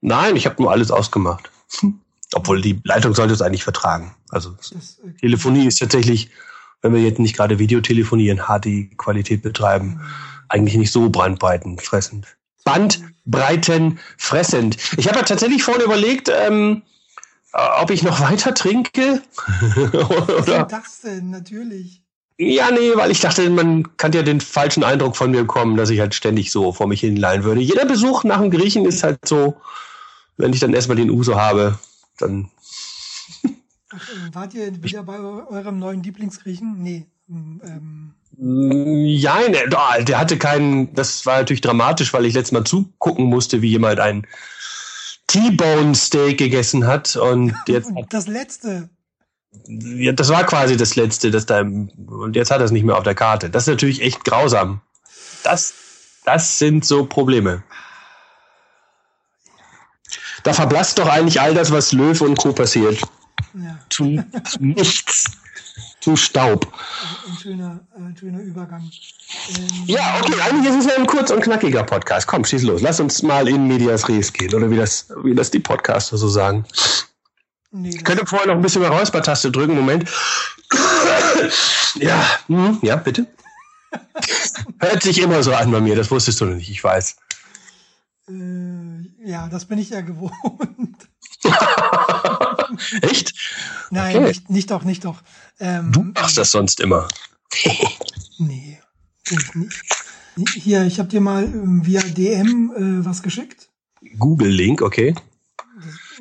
Nein, ich habe nur alles ausgemacht. Obwohl die Leitung sollte es eigentlich vertragen. Also das, äh, Telefonie ist tatsächlich, wenn wir jetzt nicht gerade Videotelefonie in HD-Qualität betreiben, eigentlich nicht so brandbreitenfressend. Bandbreitenfressend. Ich habe ja tatsächlich vorhin überlegt, ähm, ob ich noch weiter trinke. Was ist das denn? Natürlich. Ja, nee, weil ich dachte, man kann ja den falschen Eindruck von mir kommen, dass ich halt ständig so vor mich hinleihen würde. Jeder Besuch nach dem Griechen ist halt so, wenn ich dann erstmal den Uso habe, dann. Ach, äh, wart ihr wieder bei eurem neuen Lieblingsgriechen? Nee. Ähm. Ja, ne, der hatte keinen, das war natürlich dramatisch, weil ich letztes Mal zugucken musste, wie jemand ein T-Bone Steak gegessen hat und jetzt. das letzte. Ja, das war quasi das letzte, das da, und jetzt hat er es nicht mehr auf der Karte. Das ist natürlich echt grausam. Das, das sind so Probleme. Da verblasst doch eigentlich all das, was Löw und Co. passiert. Ja. Zu, zu nichts. Zu Staub. Ein schöner, ein schöner Übergang. Ähm, ja, okay, eigentlich ist es ja ein kurz und knackiger Podcast. Komm, schieß los. Lass uns mal in Medias Res gehen, oder wie das, wie das die Podcaster so sagen. Nee, ich könnte vorher noch ein bisschen mehr Räuspertaste drücken. Moment. ja, hm, ja, bitte. Hört sich immer so an bei mir, das wusstest du noch nicht, ich weiß. Äh, ja, das bin ich ja gewohnt. Echt? Nein, okay. nicht, nicht doch, nicht doch. Ähm, du machst das sonst immer. nee, ich nicht. Hier, ich habe dir mal ähm, via DM äh, was geschickt. Google-Link, okay.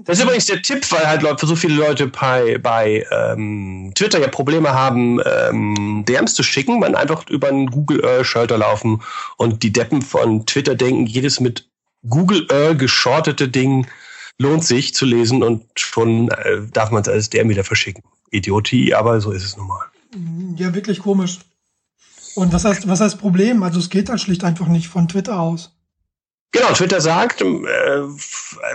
Das ist übrigens der Tipp, weil halt Leute, so viele Leute bei, bei ähm, Twitter ja Probleme haben, ähm, DMs zu schicken, man einfach über einen Google Earl Schalter laufen und die Deppen von Twitter denken, jedes mit Google Earl geschortete Ding lohnt sich zu lesen und schon äh, darf man es als DM wieder verschicken. Idiotie, aber so ist es nun mal. Ja, wirklich komisch. Und was heißt, was heißt Problem? Also es geht halt schlicht einfach nicht von Twitter aus. Genau, Twitter sagt, äh,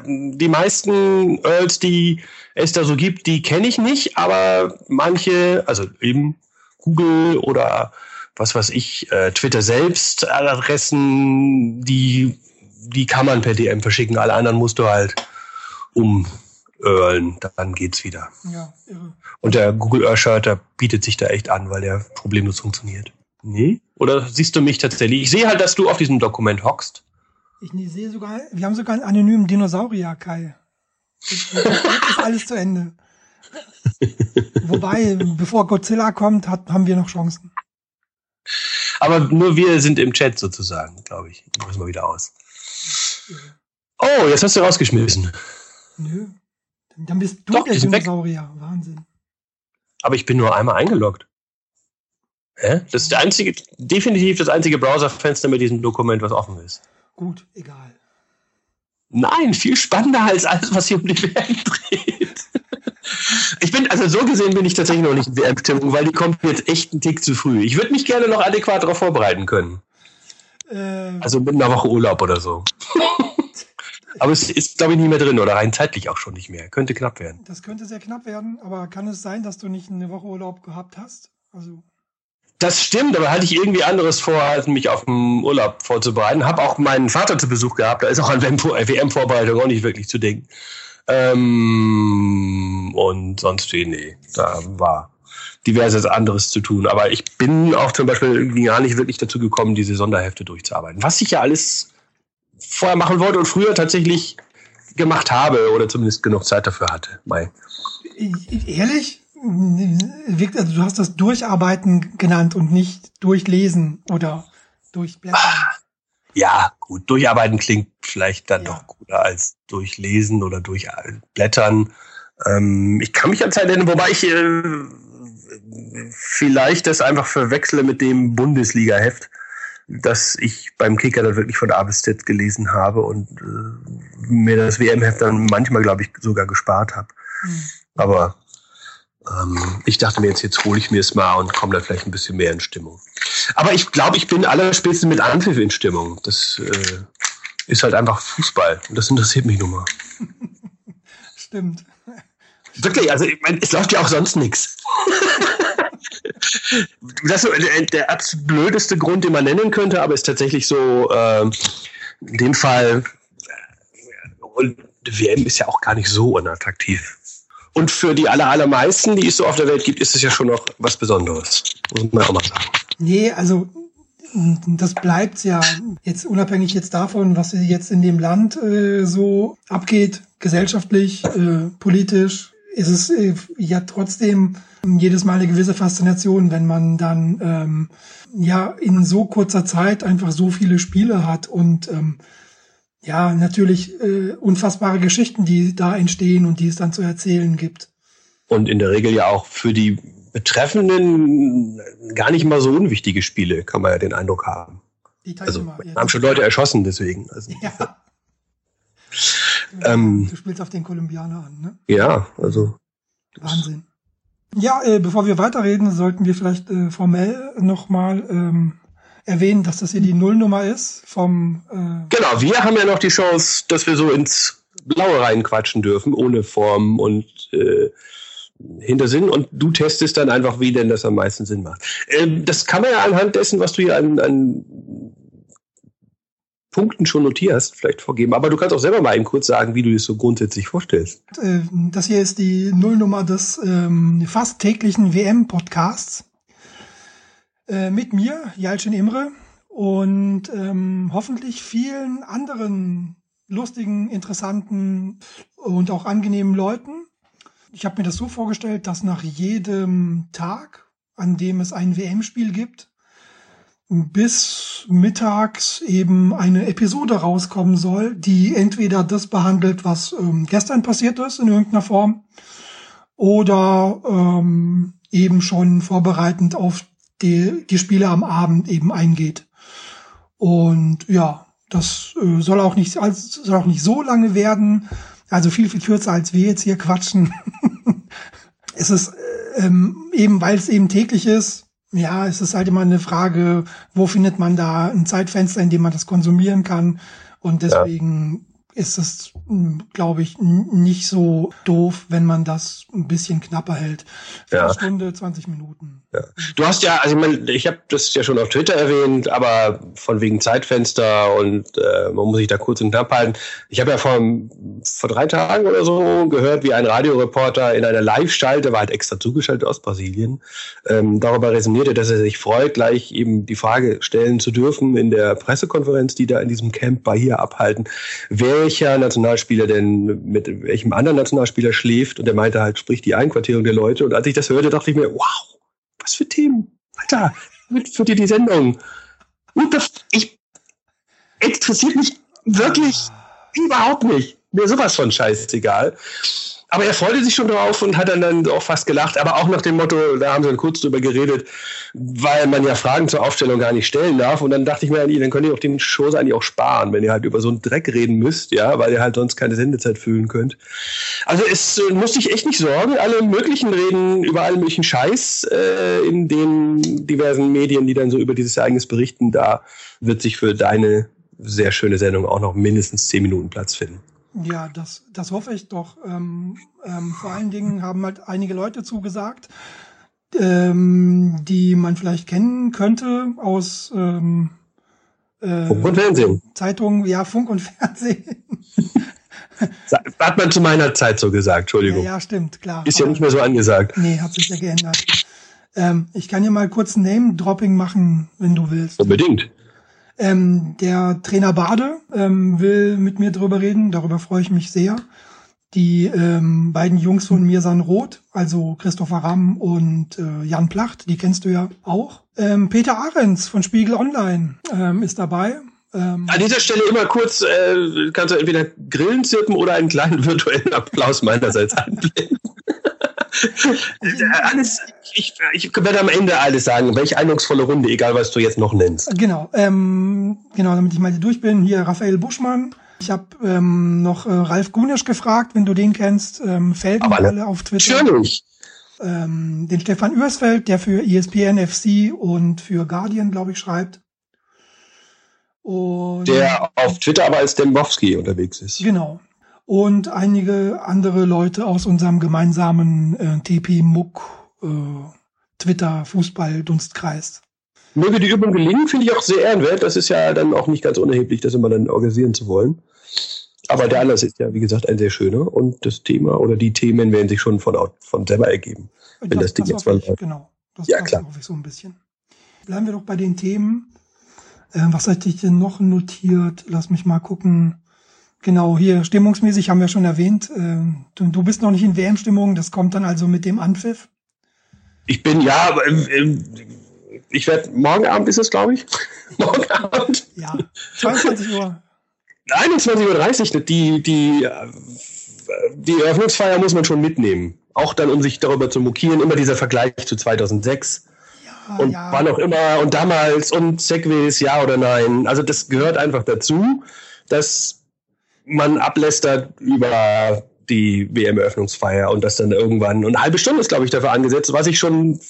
die meisten Earls, die es da so gibt, die kenne ich nicht, aber manche, also eben Google oder was weiß ich, äh, Twitter selbst Adressen, die, die kann man per DM verschicken. Alle anderen musst du halt umearlen, dann geht's wieder. Ja, irre. Und der Google Earth Schalter bietet sich da echt an, weil der problemlos funktioniert. Nee? Oder siehst du mich tatsächlich? Ich sehe halt, dass du auf diesem Dokument hockst. Ich sehe sogar, wir haben sogar einen anonymen Dinosaurier, Kai. Jetzt ist alles zu Ende. Wobei, bevor Godzilla kommt, hat, haben wir noch Chancen. Aber nur wir sind im Chat sozusagen, glaube ich. Müssen wir wieder aus. Oh, jetzt hast du rausgeschmissen. Nö. Dann bist du Doch, der Dinosaurier. Weg. Wahnsinn. Aber ich bin nur einmal eingeloggt. Hä? Das ist der einzige, definitiv das einzige Browserfenster mit diesem Dokument, was offen ist. Gut, egal. Nein, viel spannender als alles, was hier um die WM dreht. Ich bin, also so gesehen bin ich tatsächlich noch nicht in WM-Stimmung, weil die kommt jetzt echt einen Tick zu früh. Ich würde mich gerne noch adäquat darauf vorbereiten können. Ähm. Also mit einer Woche Urlaub oder so. aber es ist, glaube ich, nicht mehr drin oder rein zeitlich auch schon nicht mehr. Könnte knapp werden. Das könnte sehr knapp werden, aber kann es sein, dass du nicht eine Woche Urlaub gehabt hast? Also das stimmt, aber hatte ich irgendwie anderes vor, als mich auf den Urlaub vorzubereiten. Habe auch meinen Vater zu Besuch gehabt. Da ist auch an WM-Vorbereitung auch nicht wirklich zu denken. Ähm, und sonst, nee, da war diverses anderes zu tun. Aber ich bin auch zum Beispiel irgendwie gar nicht wirklich dazu gekommen, diese Sonderhefte durchzuarbeiten. Was ich ja alles vorher machen wollte und früher tatsächlich gemacht habe oder zumindest genug Zeit dafür hatte. Mai. Ehrlich? Also du hast das Durcharbeiten genannt und nicht durchlesen oder durchblättern. Ah, ja, gut, durcharbeiten klingt vielleicht dann ja. doch cooler als durchlesen oder durchblättern. Ähm, ich kann mich an Zeit erinnern, wobei ich äh, vielleicht das einfach verwechsle mit dem Bundesliga-Heft, das ich beim Kicker dann wirklich von A bis Z gelesen habe und äh, mir das WM-Heft dann manchmal, glaube ich, sogar gespart habe. Mhm. Aber ähm, ich dachte mir jetzt, jetzt hole ich mir es mal und komme da vielleicht ein bisschen mehr in Stimmung. Aber ich glaube, ich bin allerspätestens mit Anpfiff in Stimmung. Das äh, ist halt einfach Fußball und das interessiert mich nun mal. Stimmt. Wirklich, also ich mein, es läuft ja auch sonst nichts. Das ist der absolut blödeste Grund, den man nennen könnte, aber ist tatsächlich so, äh, in dem Fall und WM ist ja auch gar nicht so unattraktiv. Und für die aller, allermeisten, die es so auf der Welt gibt, ist es ja schon noch was Besonderes. Muss man auch mal sagen. Nee, also das bleibt ja jetzt unabhängig jetzt davon, was jetzt in dem Land äh, so abgeht, gesellschaftlich, äh, politisch, ist es äh, ja trotzdem jedes Mal eine gewisse Faszination, wenn man dann ähm, ja in so kurzer Zeit einfach so viele Spiele hat und ähm, ja natürlich äh, unfassbare Geschichten, die da entstehen und die es dann zu erzählen gibt. Und in der Regel ja auch für die Betreffenden gar nicht mal so unwichtige Spiele, kann man ja den Eindruck haben. also ja, haben schon Leute erschossen deswegen. Also, ja. ähm, du spielst auf den Kolumbianer an, ne? Ja, also. Wahnsinn. Ja, äh, bevor wir weiterreden, sollten wir vielleicht äh, formell nochmal ähm, erwähnen, dass das hier die Nullnummer ist vom. Äh genau, wir haben ja noch die Chance, dass wir so ins Blaue reinquatschen dürfen, ohne Form und äh, Hintersinn und du testest dann einfach, wie denn das am meisten Sinn macht. Ähm, das kann man ja anhand dessen, was du hier an, an Punkten schon notierst, vielleicht vorgeben. Aber du kannst auch selber mal eben kurz sagen, wie du das so grundsätzlich vorstellst. Äh, das hier ist die Nullnummer des ähm, fast täglichen WM-Podcasts. Äh, mit mir, Jalcin Imre, und ähm, hoffentlich vielen anderen lustigen, interessanten und auch angenehmen Leuten. Ich habe mir das so vorgestellt, dass nach jedem Tag, an dem es ein WM-Spiel gibt, bis mittags eben eine Episode rauskommen soll, die entweder das behandelt, was ähm, gestern passiert ist in irgendeiner Form, oder ähm, eben schon vorbereitend auf die, die Spiele am Abend eben eingeht. Und ja, das äh, soll auch nicht also soll auch nicht so lange werden, also viel viel kürzer als wir jetzt hier quatschen. es ist äh, ähm, eben, weil es eben täglich ist. Ja, es ist halt immer eine Frage, wo findet man da ein Zeitfenster, in dem man das konsumieren kann. Und deswegen ist es, hm, glaube ich, nicht so doof, wenn man das ein bisschen knapper hält. Für ja. eine Stunde, 20 Minuten. Ja. Du hast ja, also ich meine, ich habe das ja schon auf Twitter erwähnt, aber von wegen Zeitfenster und äh, man muss sich da kurz und knapp halten. Ich habe ja vor, vor drei Tagen oder so gehört, wie ein Radioreporter in einer Live-Schalte, war halt extra zugeschaltet aus Brasilien, ähm, darüber resonierte, dass er sich freut, gleich eben die Frage stellen zu dürfen in der Pressekonferenz, die da in diesem Camp bei hier abhalten, wer welcher Nationalspieler denn mit welchem anderen Nationalspieler schläft. Und er meinte halt, sprich die Einquartierung der Leute. Und als ich das hörte, dachte ich mir, wow, was für Themen. Alter, für dir die Sendung. Und das, ich, interessiert mich wirklich überhaupt nicht. Mir sowas von scheißegal. Aber er freute sich schon drauf und hat dann, dann auch fast gelacht, aber auch nach dem Motto, da haben sie dann kurz drüber geredet, weil man ja Fragen zur Aufstellung gar nicht stellen darf. Und dann dachte ich mir, dann könnt ihr auch den Shows eigentlich auch sparen, wenn ihr halt über so einen Dreck reden müsst, ja, weil ihr halt sonst keine Sendezeit füllen könnt. Also es äh, muss sich echt nicht sorgen. Alle möglichen reden über allen möglichen Scheiß äh, in den diversen Medien, die dann so über dieses Ereignis berichten. Da wird sich für deine sehr schöne Sendung auch noch mindestens zehn Minuten Platz finden. Ja, das, das hoffe ich doch. Ähm, ähm, vor allen Dingen haben halt einige Leute zugesagt, ähm, die man vielleicht kennen könnte aus ähm, äh, Funk und Fernsehen. Zeitungen, ja, Funk und Fernsehen. Hat man zu meiner Zeit so gesagt, Entschuldigung. Ja, ja stimmt, klar. Ist ja nicht mehr so angesagt. Nee, hat sich ja geändert. Ähm, ich kann ja mal kurz ein Name-Dropping machen, wenn du willst. Unbedingt. Ähm, der Trainer Bade ähm, will mit mir drüber reden, darüber freue ich mich sehr. Die ähm, beiden Jungs von mir sind rot, also Christopher Ramm und äh, Jan Placht, die kennst du ja auch. Ähm, Peter Ahrens von Spiegel Online ähm, ist dabei. Ähm, An dieser Stelle immer kurz, äh, kannst du entweder Grillen zippen oder einen kleinen virtuellen Applaus meinerseits anblenden. alles, ich, ich werde am Ende alles sagen. Welche eindrucksvolle Runde, egal was du jetzt noch nennst. Genau, ähm, genau, damit ich mal durch bin. Hier Raphael Buschmann. Ich habe ähm, noch äh, Ralf Gunisch gefragt, wenn du den kennst. Ähm, Felgenballe auf Twitter. Natürlich. Ähm, den Stefan Übersfeld, der für ESPN FC und für Guardian, glaube ich, schreibt. Und der auf Twitter aber als Dembowski unterwegs ist. Genau und einige andere Leute aus unserem gemeinsamen äh, TP-Muck äh, Twitter Fußball Dunstkreis. Möge die Übung gelingen, finde ich auch sehr ehrenwert. Das ist ja dann auch nicht ganz unerheblich, das immer dann organisieren zu wollen. Aber der Anlass ist ja, wie gesagt, ein sehr schöner und das Thema oder die Themen werden sich schon von, von selber ergeben, wenn das, das Ding jetzt mal läuft. Genau, das, ja, klar. hoffe ich so ein bisschen. Bleiben wir doch bei den Themen. Äh, was hatte ich denn noch notiert? Lass mich mal gucken. Genau, hier stimmungsmäßig haben wir schon erwähnt. Äh, du, du bist noch nicht in WM-Stimmung, das kommt dann also mit dem Anpfiff. Ich bin ja, aber ähm, ich werde morgen Abend ist es, glaube ich. morgen Abend. Ja, 22 Uhr. 21.30 Uhr, die, die, die Eröffnungsfeier muss man schon mitnehmen. Auch dann, um sich darüber zu mokieren, immer dieser Vergleich zu 2006. Ja, und ja. wann auch immer und damals und Segways, ja oder nein. Also das gehört einfach dazu, dass man ablästert über die WM-Eröffnungsfeier und das dann irgendwann, und eine halbe Stunde ist, glaube ich, dafür angesetzt, was ich schon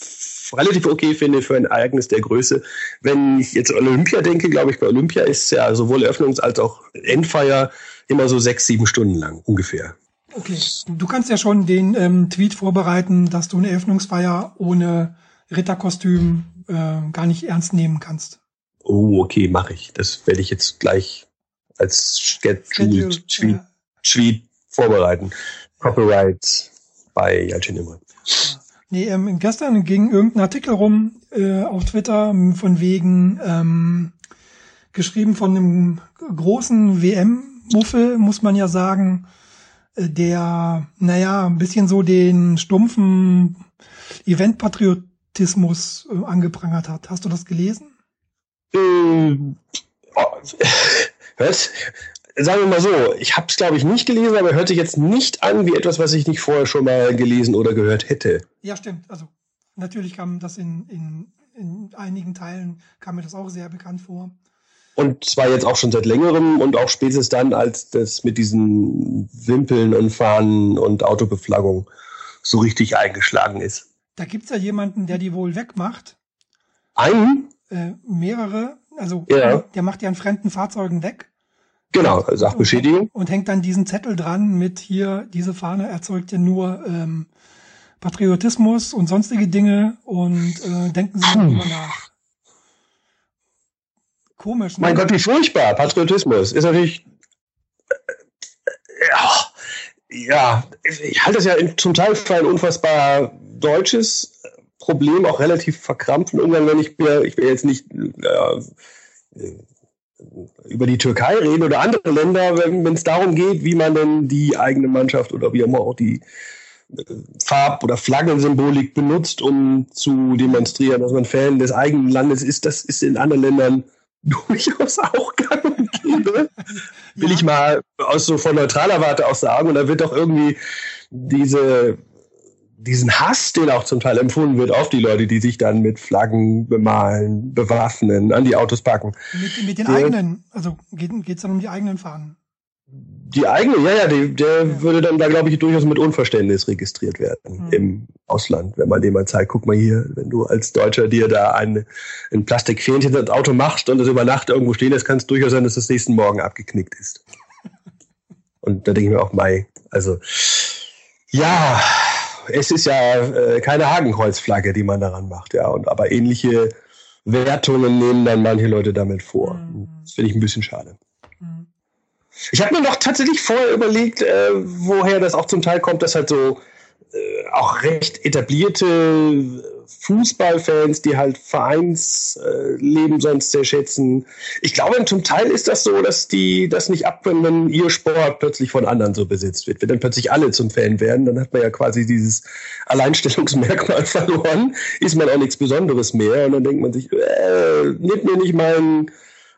relativ okay finde für ein Ereignis der Größe. Wenn ich jetzt Olympia denke, glaube ich, bei Olympia ist ja sowohl Eröffnungs- als auch Endfeier immer so sechs, sieben Stunden lang ungefähr. Okay, du kannst ja schon den ähm, Tweet vorbereiten, dass du eine Eröffnungsfeier ohne Ritterkostüm äh, gar nicht ernst nehmen kannst. Oh, okay, mache ich. Das werde ich jetzt gleich als Tweet, Tweet, Tweet vorbereiten. Copyright bei Yalcin Imre. Ja. Nee, ähm, gestern ging irgendein Artikel rum äh, auf Twitter von wegen ähm, geschrieben von einem großen WM-Muffel, muss man ja sagen, äh, der, naja, ein bisschen so den stumpfen Event-Patriotismus äh, angeprangert hat. Hast du das gelesen? Ähm, oh, hört, sagen wir mal so, ich habe es glaube ich nicht gelesen, aber hört sich jetzt nicht an wie etwas, was ich nicht vorher schon mal gelesen oder gehört hätte. Ja, stimmt. Also natürlich kam das in, in, in einigen Teilen, kam mir das auch sehr bekannt vor. Und zwar jetzt auch schon seit längerem und auch spätestens dann, als das mit diesen Wimpeln und Fahnen und Autobeflaggung so richtig eingeschlagen ist. Da gibt's ja jemanden, der die wohl wegmacht. Einen? Äh, mehrere. Also ja. der macht die an fremden Fahrzeugen weg. Genau, Sachbeschädigung. Und, und, hängt dann diesen Zettel dran mit hier, diese Fahne erzeugt ja nur ähm, Patriotismus und sonstige Dinge und äh, denken Sie mal drüber nach. Komisch, ne? Mein Gott, wie furchtbar. Patriotismus ist natürlich. Äh, ja, ja, ich halte es ja zum Teil für ein unfassbar deutsches Problem, auch relativ verkrampften Umgang, wenn ich mir, ich will jetzt nicht äh, über die Türkei reden oder andere Länder, wenn es darum geht, wie man denn die eigene Mannschaft oder wie immer auch die äh, Farb- oder Flaggensymbolik benutzt, um zu demonstrieren, dass man Fan des eigenen Landes ist. Das ist in anderen Ländern durchaus auch gang und gäbe. Will ja. ich mal aus so von neutraler Warte auch sagen. Und da wird doch irgendwie diese diesen Hass, den auch zum Teil empfunden wird auf die Leute, die sich dann mit Flaggen bemalen, bewaffnen, an die Autos packen. Mit, mit den der, eigenen, also geht es dann um die eigenen Fahnen? Die eigene, ja, ja, die, der ja. würde dann da, glaube ich, durchaus mit Unverständnis registriert werden mhm. im Ausland, wenn man dem mal zeigt, guck mal hier, wenn du als Deutscher dir da ein, ein Plastikfähnchen ins Auto machst und das über Nacht irgendwo stehen lässt, kann es durchaus sein, dass das nächsten Morgen abgeknickt ist. und da denke ich mir auch, Mai, also, ja, es ist ja äh, keine Hakenkreuzflagge, die man daran macht, ja. Und aber ähnliche Wertungen nehmen dann manche Leute damit vor. Mhm. Das finde ich ein bisschen schade. Mhm. Ich habe mir noch tatsächlich vorher überlegt, äh, woher das auch zum Teil kommt, dass halt so äh, auch recht etablierte Fußballfans, die halt Vereinsleben sonst sehr schätzen. Ich glaube, zum Teil ist das so, dass die das nicht abkönnen, wenn ihr Sport plötzlich von anderen so besetzt wird. Wenn dann plötzlich alle zum Fan werden, dann hat man ja quasi dieses Alleinstellungsmerkmal verloren, ist man auch nichts Besonderes mehr. Und dann denkt man sich, äh, nimmt mir nicht meinen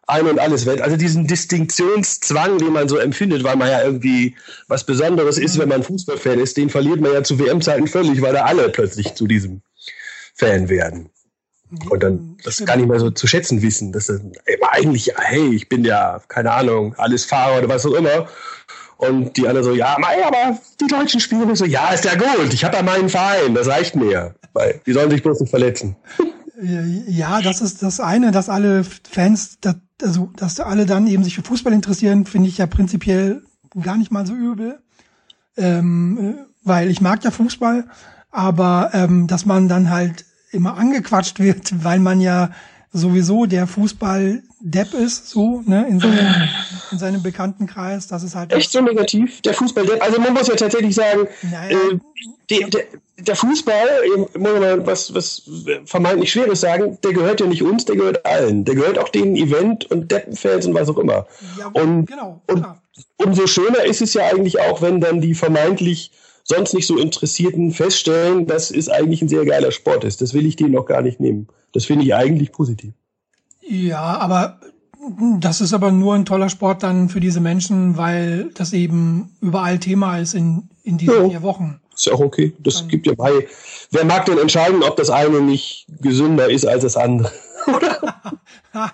ein und alles Welt. Also diesen Distinktionszwang, den man so empfindet, weil man ja irgendwie was Besonderes ist, wenn man Fußballfan ist, den verliert man ja zu WM-Zeiten völlig, weil da alle plötzlich zu diesem Fan werden. Und dann das gar nicht mehr so zu schätzen wissen. Das ist eigentlich, hey, ich bin ja, keine Ahnung, alles Fahrer oder was auch immer. Und die alle so, ja, aber die Deutschen spielen nicht so, ja, ist ja gut, ich habe ja meinen Verein, das reicht mir. Weil die sollen sich bloß nicht verletzen. Ja, das ist das eine, dass alle Fans, also dass alle dann eben sich für Fußball interessieren, finde ich ja prinzipiell gar nicht mal so übel. Ähm, äh, weil ich mag ja Fußball, aber ähm, dass man dann halt immer angequatscht wird, weil man ja sowieso der Fußball Depp ist, so, ne, in seinem, in seinem Bekanntenkreis, das ist halt. Echt so negativ? Der Fußball Depp? Also man muss ja tatsächlich sagen, naja, äh, die, der, der Fußball, muss man was, was vermeintlich Schweres sagen, der gehört ja nicht uns, der gehört allen. Der gehört auch den Event- und Deppenfans und was auch immer. Ja, und, genau. Und umso schöner ist es ja eigentlich auch, wenn dann die vermeintlich sonst nicht so Interessierten feststellen, dass es eigentlich ein sehr geiler Sport ist. Das will ich denen noch gar nicht nehmen. Das finde ich eigentlich positiv. Ja, aber das ist aber nur ein toller Sport dann für diese Menschen, weil das eben überall Thema ist in, in diesen ja. vier Wochen. Ist ja auch okay. Das dann gibt ja bei. Wer mag denn entscheiden, ob das eine nicht gesünder ist als das andere?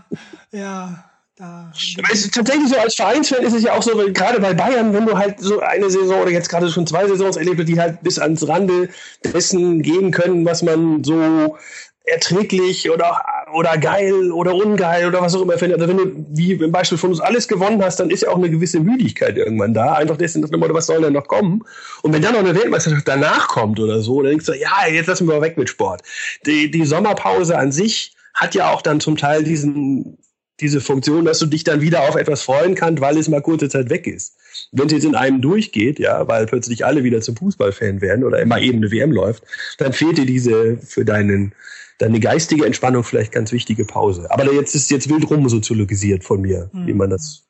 ja. Da es ist tatsächlich so, als Vereinsfan ist es ja auch so, gerade bei Bayern, wenn du halt so eine Saison oder jetzt gerade schon zwei Saisons erlebt die halt bis ans Rande dessen gehen können, was man so erträglich oder, oder geil oder ungeil oder was auch immer findet. Also wenn du, wie im Beispiel von uns alles gewonnen hast, dann ist ja auch eine gewisse Müdigkeit irgendwann da. Einfach dessen, dass was soll denn noch kommen? Und wenn dann noch eine Weltmeisterschaft danach kommt oder so, dann denkst du, ja, jetzt lassen wir mal weg mit Sport. Die, die Sommerpause an sich hat ja auch dann zum Teil diesen diese Funktion, dass du dich dann wieder auf etwas freuen kannst, weil es mal kurze Zeit weg ist. Wenn es jetzt in einem durchgeht, ja, weil plötzlich alle wieder zum Fußballfan werden oder immer eben eine WM läuft, dann fehlt dir diese für deinen deine geistige Entspannung vielleicht ganz wichtige Pause. Aber jetzt ist jetzt wild rum soziologisiert von mir, mhm. wie man das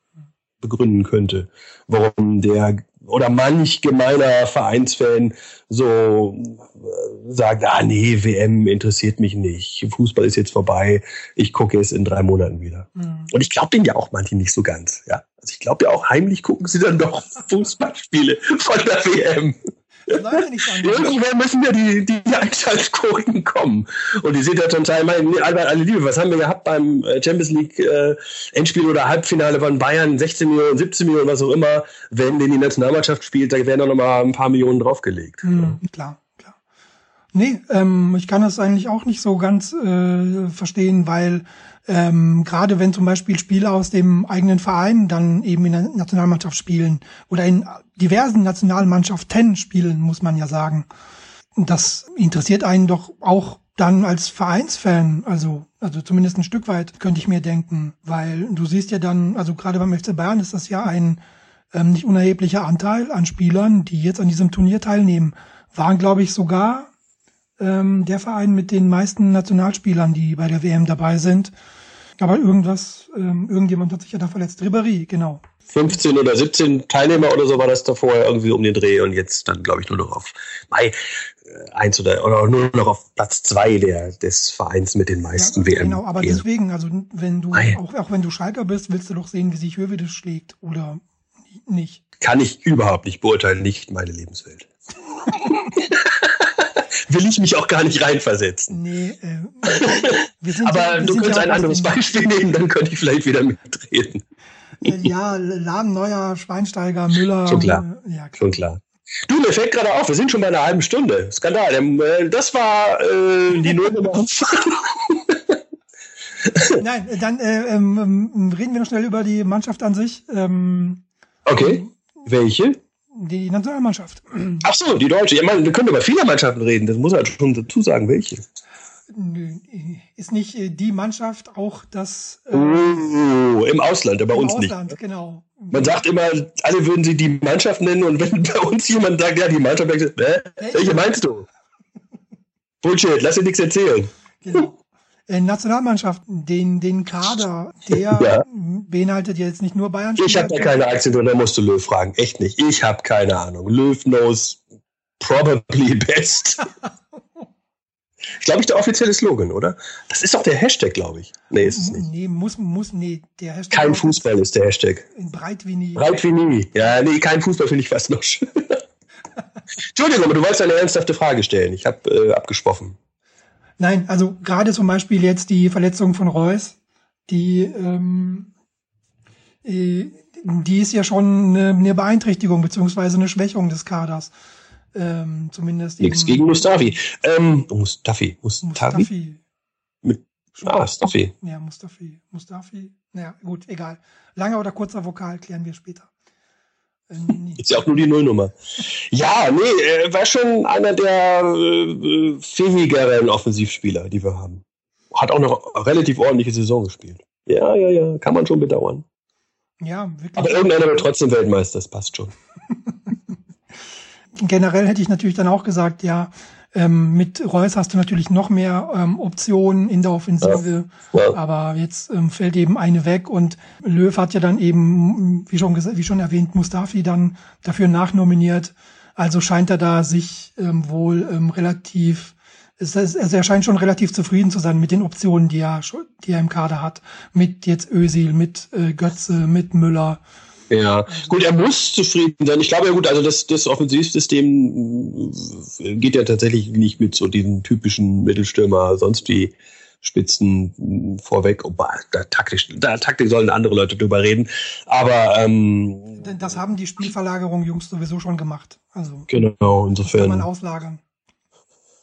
begründen könnte, warum der oder manch gemeiner Vereinsfan so äh, sagt, ah nee, WM interessiert mich nicht, Fußball ist jetzt vorbei, ich gucke es in drei Monaten wieder. Mhm. Und ich glaube den ja auch manche nicht so ganz, ja. Also ich glaube ja auch heimlich gucken sie dann doch Fußballspiele von der WM. Irgendwann müssen ja die, die Einschaltquoten kommen. Und die sind ja zum Teil, mein, Albert, alle Liebe, was haben wir gehabt beim äh, Champions League äh, Endspiel oder Halbfinale von Bayern, 16 Millionen, 17 Millionen, was auch immer, wenn denn die Nationalmannschaft spielt, da werden doch nochmal ein paar Millionen draufgelegt. Mhm, klar, klar. Nee, ähm, ich kann das eigentlich auch nicht so ganz äh, verstehen, weil ähm, gerade wenn zum Beispiel Spieler aus dem eigenen Verein dann eben in der Nationalmannschaft spielen oder in diversen Nationalmannschaften spielen, muss man ja sagen. Das interessiert einen doch auch dann als Vereinsfan, also, also zumindest ein Stück weit, könnte ich mir denken, weil du siehst ja dann, also gerade beim FC Bayern ist das ja ein ähm, nicht unerheblicher Anteil an Spielern, die jetzt an diesem Turnier teilnehmen, waren, glaube ich, sogar ähm, der Verein mit den meisten Nationalspielern, die bei der WM dabei sind. Aber irgendwas, ähm, irgendjemand hat sich ja da verletzt. Ribéry, genau. 15 oder 17 Teilnehmer oder so war das da vorher irgendwie um den Dreh und jetzt dann, glaube ich, nur noch auf Mai äh, eins oder, oder nur noch auf Platz zwei der, des Vereins mit den meisten ja, WM. Genau, aber deswegen, also wenn du, auch, auch wenn du Schalker bist, willst du doch sehen, wie sich Höwedes schlägt oder nicht. Kann ich überhaupt nicht beurteilen, nicht meine Lebenswelt. will ich mich auch gar nicht reinversetzen. Nee, äh, Aber ja, du könntest ja ein anderes Beispiel nehmen, dann könnte ich vielleicht wieder mitreden. Äh, ja, Laden Neuer, Schweinsteiger, Müller. Schon klar. Äh, ja, klar. Schon klar. Du, mir fällt gerade auf, wir sind schon bei einer halben Stunde. Skandal. Ähm, äh, das war äh, die Nullnummer. Nein, dann äh, ähm, reden wir noch schnell über die Mannschaft an sich. Ähm, okay. Welche? Die Nationalmannschaft. Ach so, die deutsche. Ja, man, wir können über viele Mannschaften reden. Das muss halt schon dazu sagen, welche. Ist nicht äh, die Mannschaft auch das? Äh, oh, im Ausland, aber bei uns Ausland, nicht. genau. Man sagt immer, alle würden sie die Mannschaft nennen und wenn bei uns jemand sagt, ja, die Mannschaft, äh, welche meinst du? Bullshit, lass dir nichts erzählen. Genau. Äh, Nationalmannschaft, den, den Kader, der ja. beinhaltet jetzt nicht nur Bayern. Ich habe da keine Aktien drin, da musst du Löw fragen. Echt nicht. Ich habe keine Ahnung. Löw knows probably best. Ich glaube, ich der offizielle Slogan, oder? Das ist doch der Hashtag, glaube ich. Nee, ist es nicht. Nee, muss, muss, nee, der Hashtag. Kein Fußball ist der Hashtag. Breit wie nie. Breit wie nie. Ja, nee, kein Fußball finde ich fast noch schön. Entschuldigung, aber du wolltest eine ernsthafte Frage stellen. Ich habe äh, abgesprochen. Nein, also gerade zum Beispiel jetzt die Verletzung von Reus, die, ähm, äh, die ist ja schon eine, eine Beeinträchtigung beziehungsweise eine Schwächung des Kaders. Ähm, zumindest. Nichts gegen Mustafi. Ähm, Mustafi. Mustafi. Mustafi. Mit, ah, Mustafi. Ja, Mustafi. Mustafi. Naja, gut, egal. Langer oder kurzer Vokal klären wir später. Ist ja auch nur die Nullnummer. Ja, nee, er war schon einer der äh, fähigeren Offensivspieler, die wir haben. Hat auch noch relativ ordentliche Saison gespielt. Ja, ja, ja, kann man schon bedauern. Ja, wirklich. Aber irgendeiner wird trotzdem Weltmeister, das passt schon. Generell hätte ich natürlich dann auch gesagt, ja, ähm, mit Reus hast du natürlich noch mehr ähm, Optionen in der Offensive, ja, ja. aber jetzt ähm, fällt eben eine weg und Löw hat ja dann eben, wie schon, wie schon erwähnt, Mustafi dann dafür nachnominiert. Also scheint er da sich ähm, wohl ähm, relativ es, es, also er scheint schon relativ zufrieden zu sein mit den Optionen, die er, die er im Kader hat. Mit jetzt Ösil, mit äh, Götze, mit Müller. Ja, gut, er muss zufrieden sein. Ich glaube ja gut, also das, das Offensivsystem geht ja tatsächlich nicht mit so diesen typischen Mittelstürmer, sonst wie Spitzen vorweg. Oh, da taktisch, da Taktik sollen andere Leute drüber reden. Aber ähm, das haben die Spielverlagerung Jungs sowieso schon gemacht. Also genau, insofern. kann man auslagern.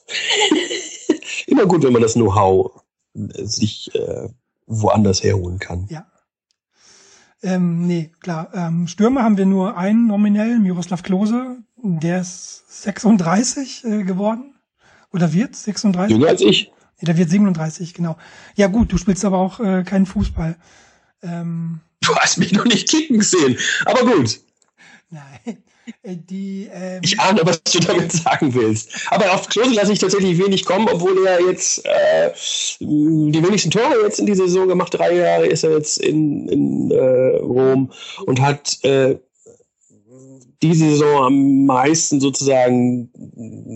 Immer gut, wenn man das Know-how sich äh, woanders herholen kann. Ja. Ähm, nee, klar. Ähm, Stürmer haben wir nur einen nominell, Miroslav Klose. Der ist 36 äh, geworden. Oder wird 36? Jünger als ich. Nee, der wird 37, genau. Ja gut, du spielst aber auch äh, keinen Fußball. Ähm, du hast mich noch nicht kicken gesehen, aber gut. Nein. Äh, die, ähm, ich ahne, was du damit sagen willst. Aber auf Klose lasse ich tatsächlich wenig kommen, obwohl er jetzt äh, die wenigsten Tore jetzt in dieser Saison gemacht. Drei Jahre ist er jetzt in, in äh, Rom und hat äh, diese Saison am meisten sozusagen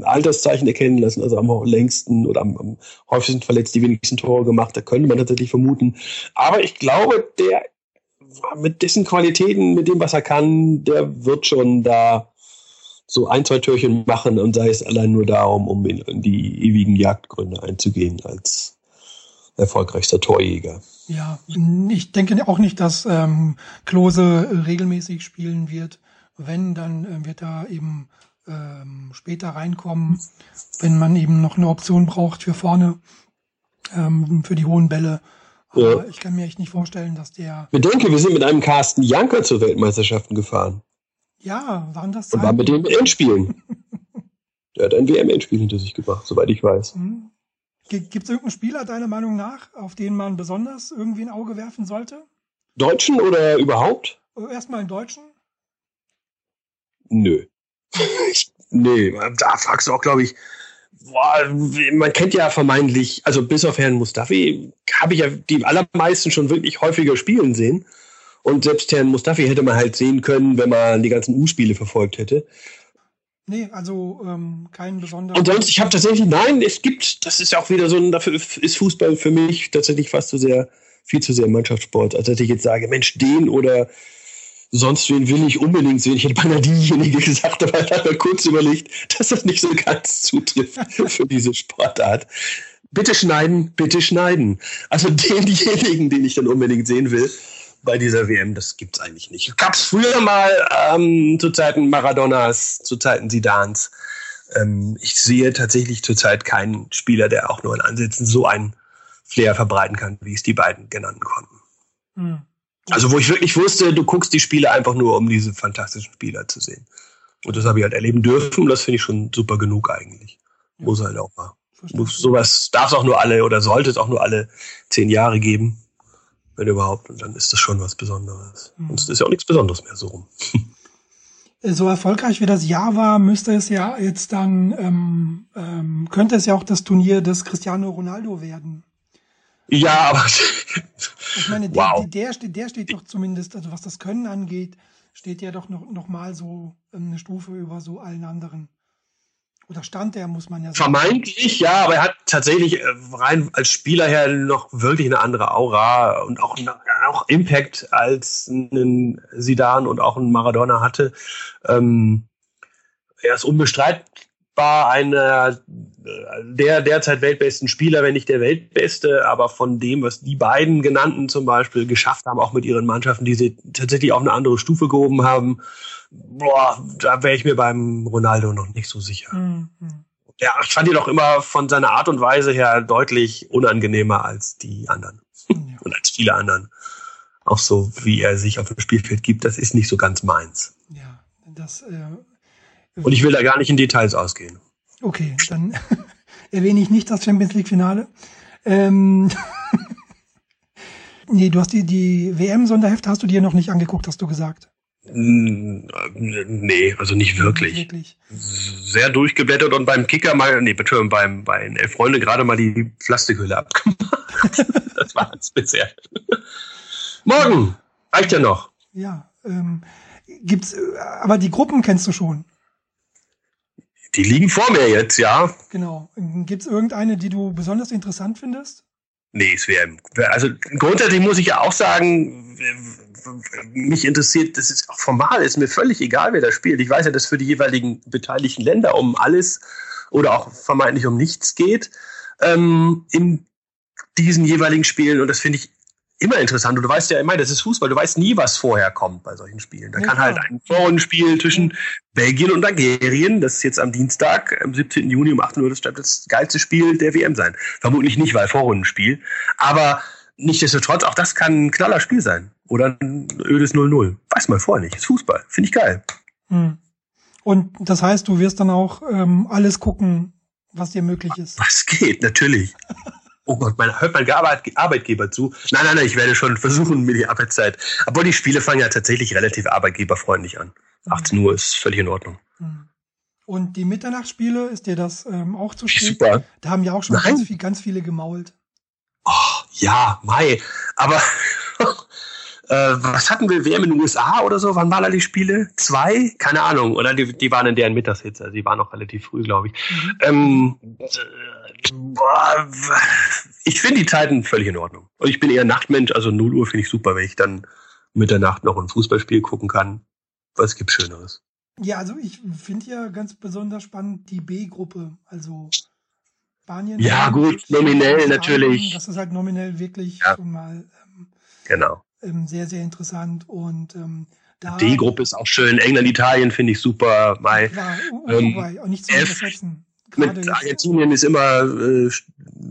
Alterszeichen erkennen lassen, also am längsten oder am, am häufigsten verletzt die wenigsten Tore gemacht. Da könnte man tatsächlich vermuten. Aber ich glaube, der mit dessen Qualitäten, mit dem, was er kann, der wird schon da so ein, zwei Türchen machen und sei es allein nur darum, um in, in die ewigen Jagdgründe einzugehen als erfolgreichster Torjäger. Ja, ich denke auch nicht, dass ähm, Klose regelmäßig spielen wird. Wenn, dann äh, wird er eben ähm, später reinkommen, wenn man eben noch eine Option braucht für vorne, ähm, für die hohen Bälle. Aber ja. ich kann mir echt nicht vorstellen, dass der. Bedenke, wir sind mit einem Carsten Janker zur Weltmeisterschaften gefahren. Ja, waren das Zeiten? Und waren mit dem Endspielen. der hat ein WM-Endspiel hinter sich gebracht, soweit ich weiß. Mhm. Gibt es irgendeinen Spieler, deiner Meinung nach, auf den man besonders irgendwie ein Auge werfen sollte? Deutschen oder überhaupt? Äh, erstmal einen Deutschen? Nö. nee, da fragst du auch, glaube ich, boah, man kennt ja vermeintlich, also bis auf Herrn Mustafi habe ich ja die allermeisten schon wirklich häufiger spielen sehen. Und selbst Herrn Mustafi hätte man halt sehen können, wenn man die ganzen U-Spiele verfolgt hätte. Nee, also ähm, kein besonderer. Und sonst, ich habe tatsächlich, nein, es gibt, das ist ja auch wieder so ein, dafür ist Fußball für mich tatsächlich fast zu sehr, viel zu sehr Mannschaftssport, als dass ich jetzt sage, Mensch, den oder sonst wen will ich unbedingt sehen. Ich hätte beinahe diejenige gesagt, aber ich habe kurz überlegt, dass das nicht so ganz zutrifft für diese Sportart. Bitte schneiden, bitte schneiden. Also denjenigen, den ich dann unbedingt sehen will bei dieser WM, das gibt's eigentlich nicht. Gab's früher mal ähm, zu Zeiten Maradonas, zu Zeiten Sidans. Ähm, ich sehe tatsächlich zurzeit keinen Spieler, der auch nur in Ansätzen so einen Flair verbreiten kann, wie es die beiden genannten konnten. Hm. Also wo ich wirklich wusste, du guckst die Spiele einfach nur, um diese fantastischen Spieler zu sehen. Und das habe ich halt erleben dürfen. Das finde ich schon super genug eigentlich. Ja. Muss halt auch mal. Muss, sowas darf es auch nur alle oder sollte es auch nur alle zehn Jahre geben, wenn überhaupt. Und dann ist das schon was Besonderes. Mhm. Und es ist ja auch nichts Besonderes mehr so rum. So erfolgreich wie das Jahr war, müsste es ja jetzt dann, ähm, ähm, könnte es ja auch das Turnier des Cristiano Ronaldo werden. Ja, aber. Ich meine, der, wow. der, der, der steht doch zumindest, also was das Können angeht, steht ja doch noch, noch mal so ähm, eine Stufe über so allen anderen. Oder stand der, muss man ja sagen. Vermeintlich, ja, aber er hat tatsächlich äh, rein als Spieler her noch wirklich eine andere Aura und auch, auch Impact als ein Sidan und auch ein Maradona hatte. Ähm, er ist unbestreitbar war einer der derzeit weltbesten Spieler, wenn nicht der weltbeste, aber von dem, was die beiden genannten zum Beispiel geschafft haben, auch mit ihren Mannschaften, die sie tatsächlich auf eine andere Stufe gehoben haben, boah, da wäre ich mir beim Ronaldo noch nicht so sicher. Mhm. Ich fand ihn auch immer von seiner Art und Weise her deutlich unangenehmer als die anderen. Ja. Und als viele anderen. Auch so, wie er sich auf dem Spielfeld gibt, das ist nicht so ganz meins. Ja, das äh, und ich will da gar nicht in Details ausgehen. Okay, dann erwähne ich nicht das Champions League Finale. Ähm, nee, du hast die, die WM-Sonderhefte hast du dir noch nicht angeguckt, hast du gesagt. Nee, also nicht wirklich. Nicht wirklich. Sehr durchgeblättert und beim Kicker mal, nee, Entschuldigung, beim, bei Elf Freunde gerade mal die Plastikhülle abgemacht. das war es bisher. Morgen! Reicht ja noch. Ja, ähm, gibt's, aber die Gruppen kennst du schon. Die liegen vor mir jetzt, ja. Genau. Gibt's irgendeine, die du besonders interessant findest? Nee, es wäre, also grundsätzlich muss ich ja auch sagen, mich interessiert, das ist auch formal, ist mir völlig egal, wer da spielt. Ich weiß ja, dass für die jeweiligen beteiligten Länder um alles oder auch vermeintlich um nichts geht ähm, in diesen jeweiligen Spielen. Und das finde ich immer interessant. Und du weißt ja immer, das ist Fußball. Du weißt nie, was vorher kommt bei solchen Spielen. Da ja, kann halt ein Vorrundenspiel zwischen Belgien und Algerien, das ist jetzt am Dienstag, am 17. Juni um 18 Uhr, das das geilste Spiel der WM sein. Vermutlich nicht, weil Vorrundenspiel. Aber nichtsdestotrotz, auch das kann ein knaller Spiel sein. Oder ein ödes 0-0. Weiß man vorher nicht. Ist Fußball. Finde ich geil. Hm. Und das heißt, du wirst dann auch ähm, alles gucken, was dir möglich ist. Was geht, natürlich. oh Gott, mein, hört mein Arbeitgeber zu? Nein, nein, nein, ich werde schon versuchen, mir die Arbeitszeit. Aber die Spiele fangen ja tatsächlich relativ arbeitgeberfreundlich an. 18 mhm. Uhr ist völlig in Ordnung. Mhm. Und die Mitternachtsspiele, ist dir das ähm, auch zu spät? Super. Da haben ja auch schon ganz, viel, ganz viele gemault. Oh, ja, Mai. Aber äh, was hatten wir, WM in den USA oder so? Wann waren da die Spiele? Zwei? Keine Ahnung. Oder die, die waren in deren Mittagshits, also die waren noch relativ früh, glaube ich. Ähm, ich finde die Zeiten völlig in Ordnung. Und ich bin eher Nachtmensch, also 0 Uhr finde ich super, wenn ich dann mit der Nacht noch ein Fußballspiel gucken kann. Was gibt Schöneres? Ja, also ich finde ja ganz besonders spannend die B-Gruppe, also Spanien. Ja, gut, nominell natürlich. Das ist halt nominell wirklich ja. schon mal ähm, genau. Ähm, sehr, sehr interessant. Und ähm, da. D-Gruppe ist auch schön. England, Italien finde ich super. Mai, klar, Uruguay, ähm, auch nicht zu unterschätzen mit Argentinien ist immer äh,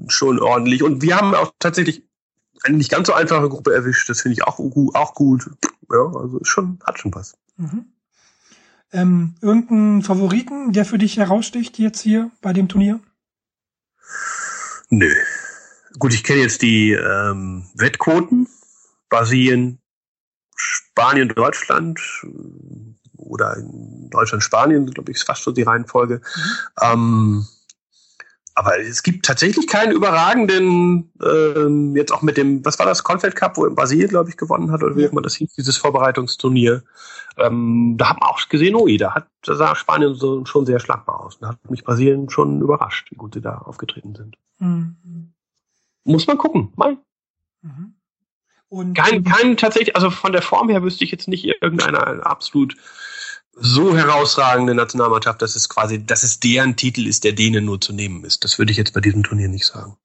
schon ordentlich. Und wir haben auch tatsächlich eine nicht ganz so einfache Gruppe erwischt. Das finde ich auch, auch gut. Ja, also schon, hat schon was. Mhm. Ähm, irgendein Favoriten, der für dich heraussticht jetzt hier bei dem Turnier? Nö. Gut, ich kenne jetzt die ähm, Wettquoten. Brasilien, Spanien, Deutschland oder in Deutschland, Spanien, glaube ich, ist fast so die Reihenfolge. Mhm. Ähm, aber es gibt tatsächlich keinen überragenden, ähm, jetzt auch mit dem, was war das, Confed Cup, wo in Brasilien, glaube ich, gewonnen hat, oder wie ja. immer das hieß, dieses Vorbereitungsturnier. Ähm, da haben wir auch gesehen, ui, da hat, da sah Spanien so, schon sehr schlagbar aus. Da hat mich Brasilien schon überrascht, wie gut sie da aufgetreten sind. Mhm. Muss man gucken, mal. Mhm. Und kein, kein tatsächlich, also von der Form her wüsste ich jetzt nicht irgendeiner absolut so herausragende Nationalmannschaft, dass es quasi, dass es deren Titel ist, der denen nur zu nehmen ist. Das würde ich jetzt bei diesem Turnier nicht sagen.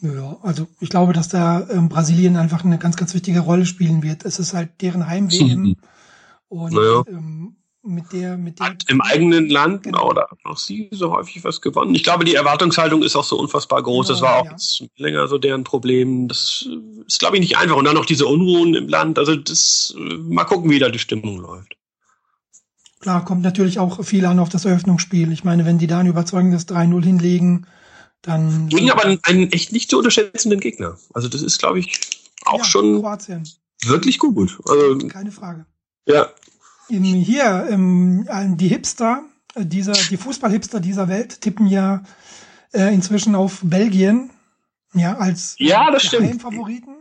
Ja, also ich glaube, dass da ähm, Brasilien einfach eine ganz, ganz wichtige Rolle spielen wird. Es ist halt deren Heim-WM. Und naja. ähm, mit der, mit der. Hat im eigenen Land genau. oder noch sie so häufig was gewonnen. Ich glaube, die Erwartungshaltung ist auch so unfassbar groß. Genau, das war auch ja. länger so deren Problem. Das ist, glaube ich, nicht einfach. Und dann noch diese Unruhen im Land. Also das, mal gucken, wie da die Stimmung läuft. Klar, kommt natürlich auch viel an auf das Eröffnungsspiel. Ich meine, wenn die da ein überzeugendes 3-0 hinlegen, dann. Gegen aber einen, einen, echt nicht zu unterschätzenden Gegner. Also das ist, glaube ich, auch ja, schon Kroatien. wirklich gut. Also, Keine Frage. Ja. Im, hier, im, die Hipster, äh, dieser, die Fußballhipster dieser Welt tippen ja äh, inzwischen auf Belgien, ja, als ja, das stimmt. Favoriten.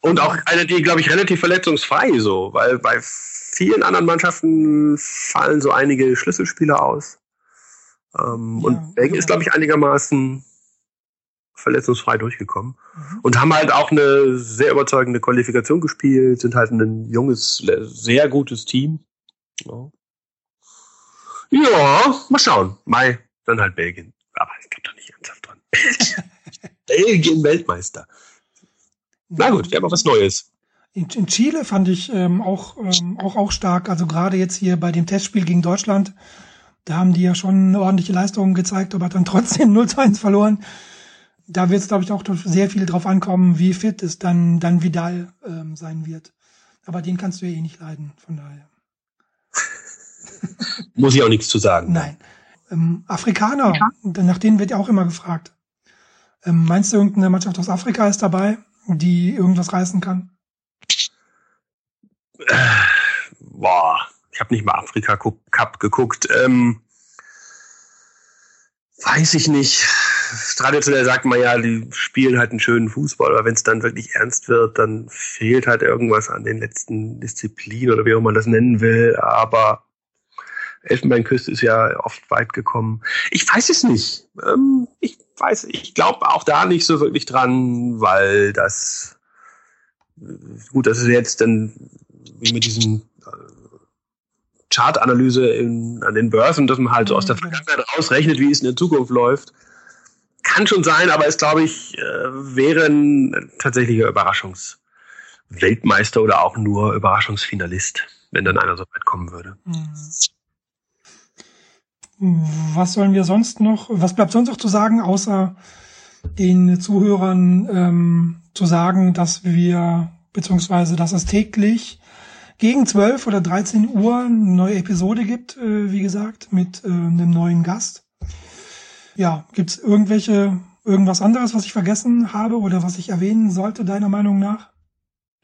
Und auch eine, die, glaube ich, relativ verletzungsfrei so, weil bei vielen anderen Mannschaften fallen so einige Schlüsselspieler aus. Ähm, ja, und Belgien ist, glaube ich, einigermaßen verletzungsfrei durchgekommen. Mhm. Und haben halt auch eine sehr überzeugende Qualifikation gespielt, sind halt ein junges, sehr gutes Team. Ja, ja mal schauen. Mai, dann halt Belgien. Aber ich glaube doch nicht ernsthaft dran. Belgien Weltmeister. Na gut, wir haben auch was Neues. In, in Chile fand ich ähm, auch, ähm, auch, auch stark. Also gerade jetzt hier bei dem Testspiel gegen Deutschland, da haben die ja schon ordentliche Leistung gezeigt, aber dann trotzdem 0 zu 1 verloren. Da wird es, glaube ich, auch sehr viel drauf ankommen, wie fit es dann, dann Vidal ähm, sein wird. Aber den kannst du ja eh nicht leiden, von daher. Muss ich auch nichts zu sagen. Nein. Ähm, Afrikaner, ja. nach denen wird ja auch immer gefragt. Ähm, meinst du, irgendeine Mannschaft aus Afrika ist dabei, die irgendwas reißen kann? Äh, boah, ich habe nicht mal Afrika Cup geguckt. Ähm, weiß ich nicht. Traditionell sagt man ja, die spielen halt einen schönen Fußball, aber wenn es dann wirklich ernst wird, dann fehlt halt irgendwas an den letzten Disziplinen oder wie auch man das nennen will. Aber Elfenbeinküste ist ja oft weit gekommen. Ich weiß es nicht. Ähm, ich weiß, ich glaube auch da nicht so wirklich dran, weil das gut, das ist jetzt dann wie mit diesen äh, Chartanalyse in, an den Börsen, dass man halt so aus der mhm. Vergangenheit rausrechnet, wie es in der Zukunft läuft. Kann schon sein, aber es glaube ich, äh, wäre ein tatsächlicher Überraschungsweltmeister oder auch nur Überraschungsfinalist, wenn dann einer so weit kommen würde. Mhm. Was sollen wir sonst noch, was bleibt sonst noch zu sagen, außer den Zuhörern ähm, zu sagen, dass wir, beziehungsweise dass es täglich gegen 12 oder 13 Uhr eine neue Episode gibt, äh, wie gesagt, mit äh, einem neuen Gast. Ja, gibt's irgendwelche, irgendwas anderes, was ich vergessen habe oder was ich erwähnen sollte, deiner Meinung nach?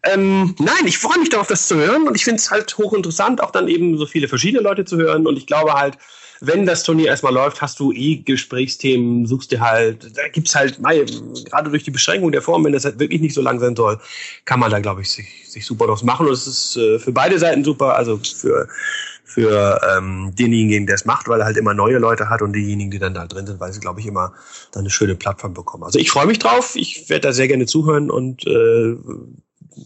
Ähm, nein, ich freue mich darauf, das zu hören und ich finde es halt hochinteressant, auch dann eben so viele verschiedene Leute zu hören und ich glaube halt, wenn das Turnier erstmal läuft, hast du eh Gesprächsthemen, suchst dir halt, da gibt's halt, mei, gerade durch die Beschränkung der Form, wenn das halt wirklich nicht so lang sein soll, kann man da, glaube ich, sich, sich super draus machen. Und es ist äh, für beide Seiten super, also für für ähm, denjenigen, der es macht, weil er halt immer neue Leute hat und diejenigen, die dann da drin sind, weil sie, glaube ich, immer dann eine schöne Plattform bekommen. Also ich freue mich drauf, ich werde da sehr gerne zuhören und äh,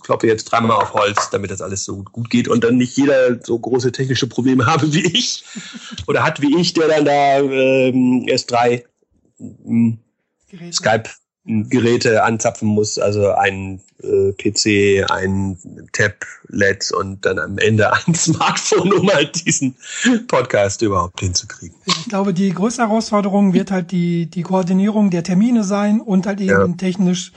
kloppe jetzt dreimal auf Holz, damit das alles so gut geht und dann nicht jeder so große technische Probleme habe wie ich oder hat wie ich, der dann da ähm, erst drei ähm, Skype Geräte anzapfen muss, also ein äh, PC, ein Tablet und dann am Ende ein Smartphone, um halt diesen Podcast überhaupt hinzukriegen. Ich glaube, die größte Herausforderung wird halt die, die Koordinierung der Termine sein und halt eben ja. technisch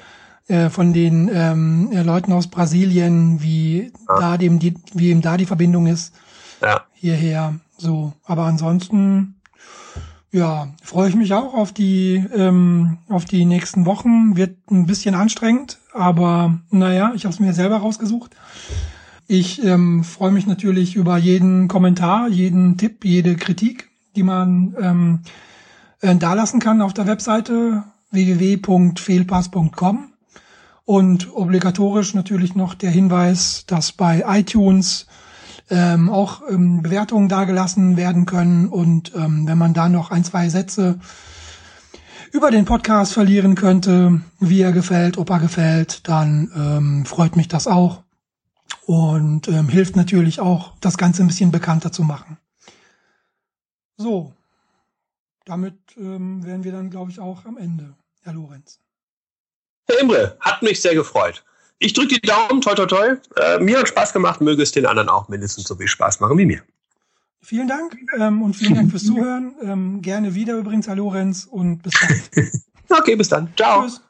äh, von den ähm, äh, Leuten aus Brasilien, wie ja. da dem die, wie eben da die Verbindung ist ja. hierher. So, aber ansonsten ja, freue ich mich auch auf die ähm, auf die nächsten Wochen. Wird ein bisschen anstrengend, aber naja, ich habe es mir selber rausgesucht. Ich ähm, freue mich natürlich über jeden Kommentar, jeden Tipp, jede Kritik, die man ähm, äh, da lassen kann auf der Webseite www.fehlpass.com. Und obligatorisch natürlich noch der Hinweis, dass bei iTunes ähm, auch ähm, Bewertungen dargelassen werden können. Und ähm, wenn man da noch ein, zwei Sätze über den Podcast verlieren könnte, wie er gefällt, ob er gefällt, dann ähm, freut mich das auch und ähm, hilft natürlich auch, das Ganze ein bisschen bekannter zu machen. So, damit ähm, wären wir dann, glaube ich, auch am Ende, Herr Lorenz. Herr Imre, hat mich sehr gefreut. Ich drücke die Daumen, toi toi toi. Äh, mir hat Spaß gemacht, möge es den anderen auch mindestens so viel Spaß machen wie mir. Vielen Dank ähm, und vielen Dank fürs Zuhören. Ähm, gerne wieder übrigens, Herr Lorenz, und bis bald. okay, bis dann. Ciao. Tschüss.